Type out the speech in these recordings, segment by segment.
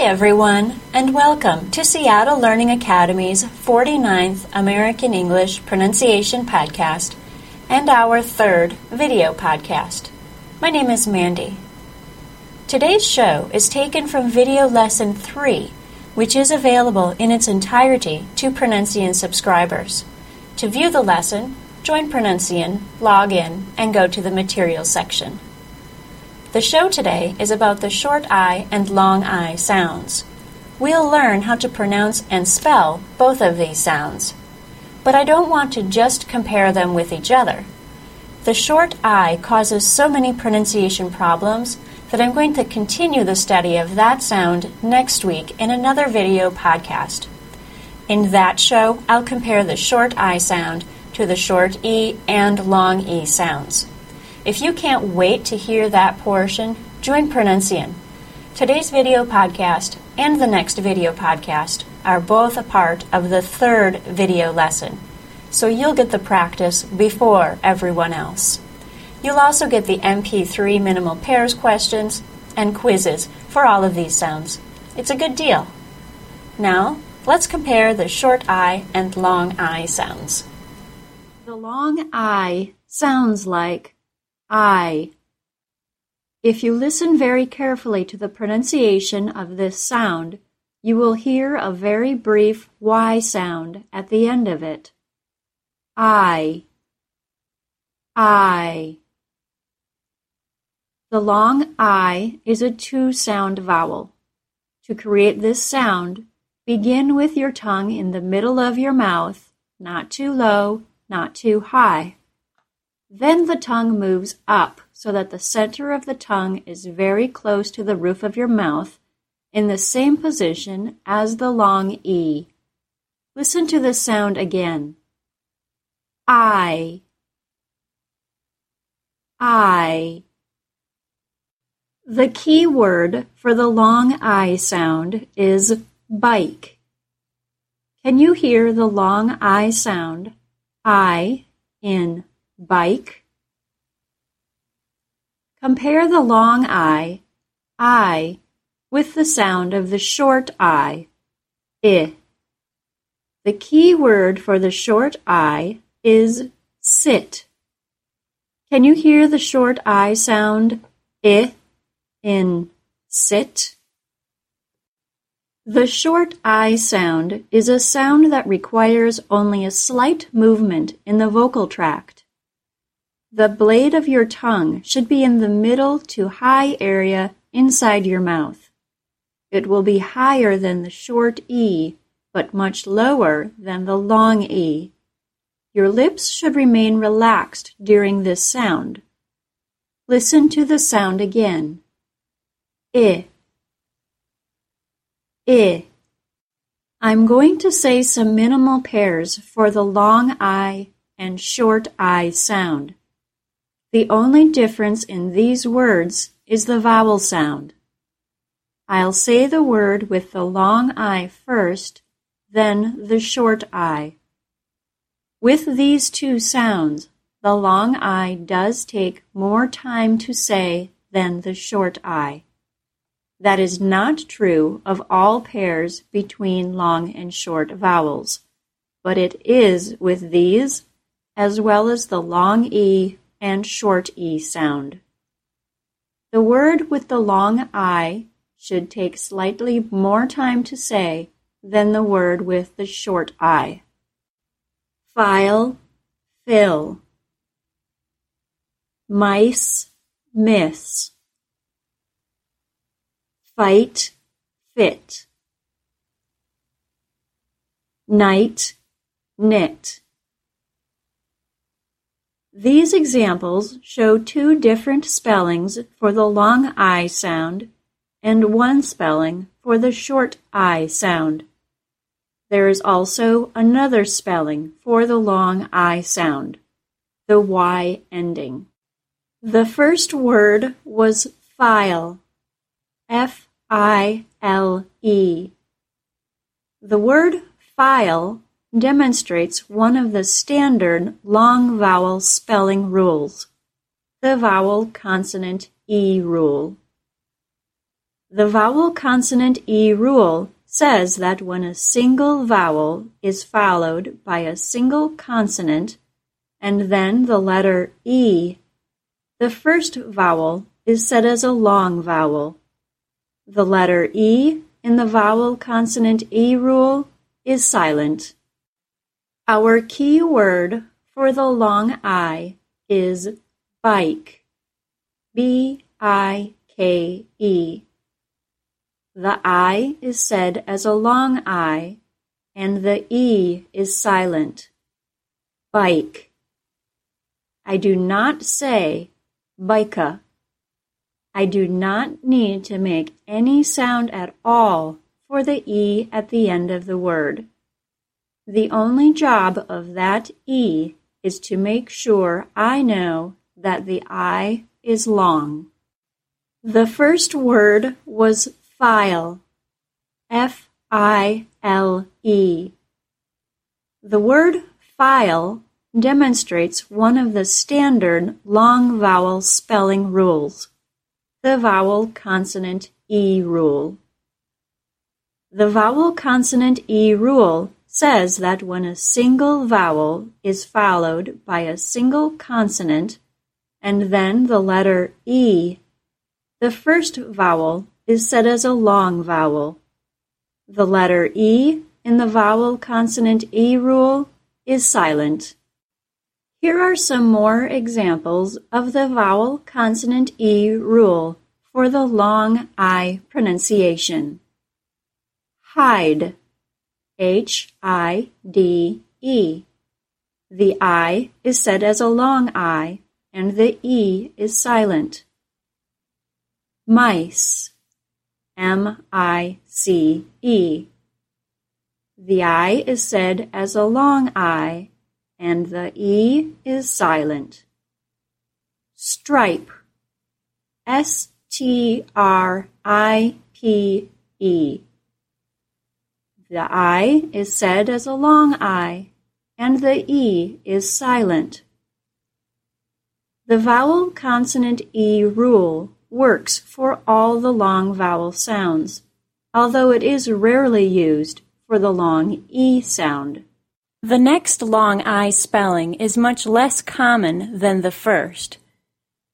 Hi, everyone, and welcome to Seattle Learning Academy's 49th American English Pronunciation Podcast and our third video podcast. My name is Mandy. Today's show is taken from video lesson 3, which is available in its entirety to Pronuncian subscribers. To view the lesson, join Pronuncian, log in, and go to the materials section. The show today is about the short I and long I sounds. We'll learn how to pronounce and spell both of these sounds. But I don't want to just compare them with each other. The short I causes so many pronunciation problems that I'm going to continue the study of that sound next week in another video podcast. In that show, I'll compare the short I sound to the short E and long E sounds. If you can't wait to hear that portion, join Pronuncian. Today's video podcast and the next video podcast are both a part of the third video lesson, so you'll get the practice before everyone else. You'll also get the MP3 minimal pairs questions and quizzes for all of these sounds. It's a good deal. Now, let's compare the short I and long I sounds. The long I sounds like I. If you listen very carefully to the pronunciation of this sound, you will hear a very brief Y sound at the end of it. I. I. The long I is a two sound vowel. To create this sound, begin with your tongue in the middle of your mouth, not too low, not too high. Then the tongue moves up so that the center of the tongue is very close to the roof of your mouth in the same position as the long E. Listen to the sound again. I. I. The key word for the long I sound is bike. Can you hear the long I sound, I, in bike. Compare the long I, I, with the sound of the short I, I. The key word for the short I is sit. Can you hear the short I sound I in sit? The short I sound is a sound that requires only a slight movement in the vocal tract. The blade of your tongue should be in the middle to high area inside your mouth. It will be higher than the short E, but much lower than the long E. Your lips should remain relaxed during this sound. Listen to the sound again. I. I. I'm going to say some minimal pairs for the long I and short I sound. The only difference in these words is the vowel sound. I'll say the word with the long I first, then the short I. With these two sounds, the long I does take more time to say than the short I. That is not true of all pairs between long and short vowels, but it is with these, as well as the long E and short e sound. The word with the long I should take slightly more time to say than the word with the short I. File, fill. Mice, miss. Fight, fit. Night, knit. These examples show two different spellings for the long I sound and one spelling for the short I sound. There is also another spelling for the long I sound, the Y ending. The first word was file, F I L E. The word file demonstrates one of the standard long vowel spelling rules, the vowel consonant E rule. The vowel consonant E rule says that when a single vowel is followed by a single consonant and then the letter E, the first vowel is said as a long vowel. The letter E in the vowel consonant E rule is silent. Our key word for the long I is bike. B I K E. The I is said as a long I, and the E is silent. Bike. I do not say bika. I do not need to make any sound at all for the E at the end of the word. The only job of that E is to make sure I know that the I is long. The first word was file. F I L E. The word file demonstrates one of the standard long vowel spelling rules, the vowel consonant E rule. The vowel consonant E rule says that when a single vowel is followed by a single consonant and then the letter E, the first vowel is said as a long vowel. The letter E in the vowel consonant E rule is silent. Here are some more examples of the vowel consonant E rule for the long I pronunciation. Hide. H I D E. The I is said as a long I, and the E is silent. Mice. M I C E. The I is said as a long I, and the E is silent. Stripe. S T R I P E. The I is said as a long I, and the E is silent. The vowel consonant E rule works for all the long vowel sounds, although it is rarely used for the long E sound. The next long I spelling is much less common than the first.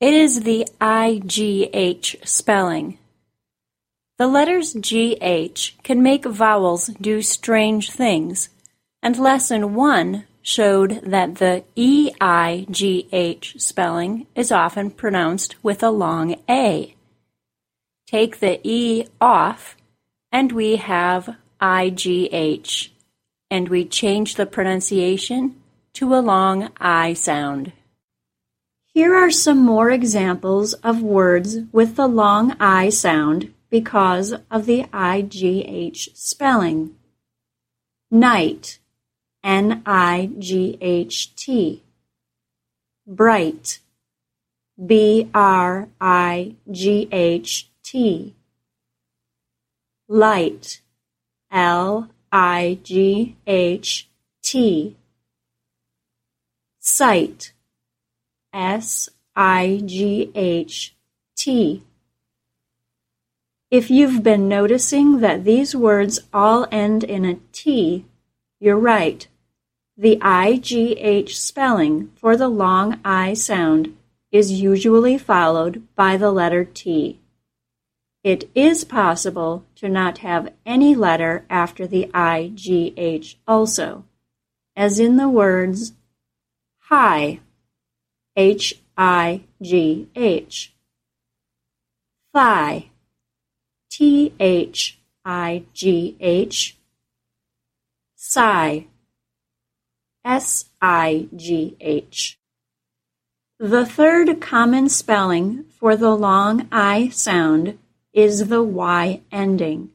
It is the IGH spelling. The letters GH can make vowels do strange things, and Lesson 1 showed that the EIGH spelling is often pronounced with a long A. Take the E off, and we have IGH, and we change the pronunciation to a long I sound. Here are some more examples of words with the long I sound because of the IGH spelling. Night, N I G H T. Bright, B R I G H T. Light, L I G H T. Sight, S I G H T. If you've been noticing that these words all end in a T, you're right. The IGH spelling for the long I sound is usually followed by the letter T. It is possible to not have any letter after the IGH also, as in the words high, H I G H, thigh, T H I G H, sigh, S I G H. The third common spelling for the long I sound is the Y ending.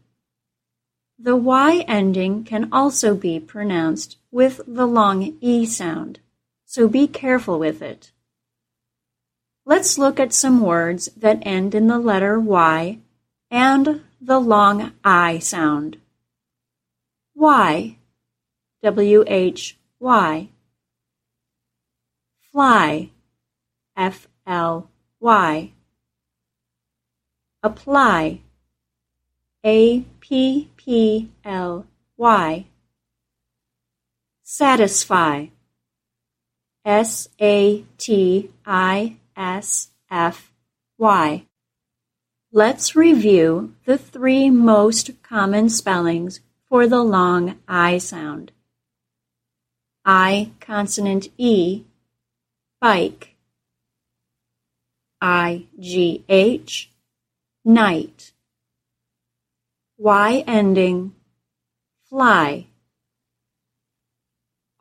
The Y ending can also be pronounced with the long E sound, so be careful with it. Let's look at some words that end in the letter Y and the long I sound. Why, W H Y. Fly, F L Y. Apply, A P P L Y. Satisfy. S A T I S F Y. Let's review the three most common spellings for the long I sound. I consonant E, bike. I G H, night. Y ending, fly.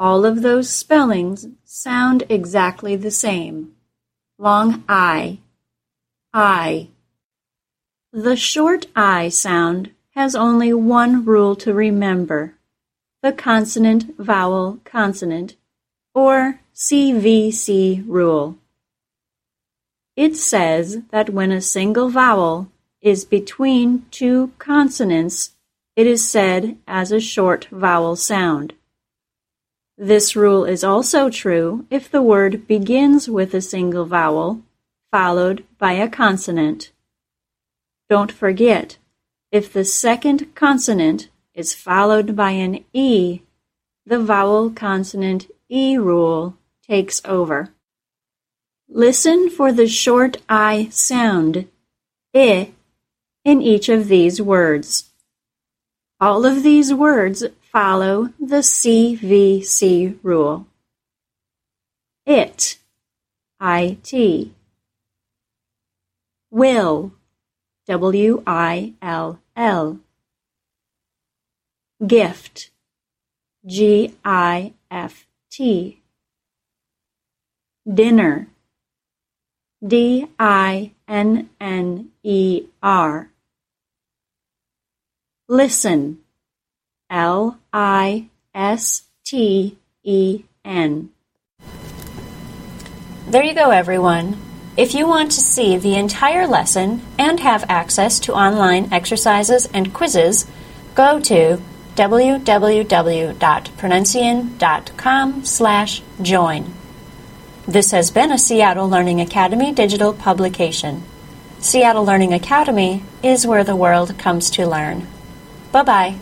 All of those spellings sound exactly the same. Long I, I. The short I sound has only one rule to remember the consonant vowel consonant, or CVC rule. It says that when a single vowel is between two consonants, it is said as a short vowel sound. This rule is also true if the word begins with a single vowel followed by a consonant. Don't forget, if the second consonant is followed by an E, the vowel consonant E rule takes over. Listen for the short I sound, I, in each of these words. All of these words follow the CVC rule. It, IT. Will, W-I-L-L. Gift, G-I-F-T. Dinner, D-I-N-N-E-R. Listen, L I S T E N. There you go, everyone. If you want to see the entire lesson and have access to online exercises and quizzes, go to www.pronuncian.com slash join. This has been a Seattle Learning Academy digital publication. Seattle Learning Academy is where the world comes to learn. Bye bye.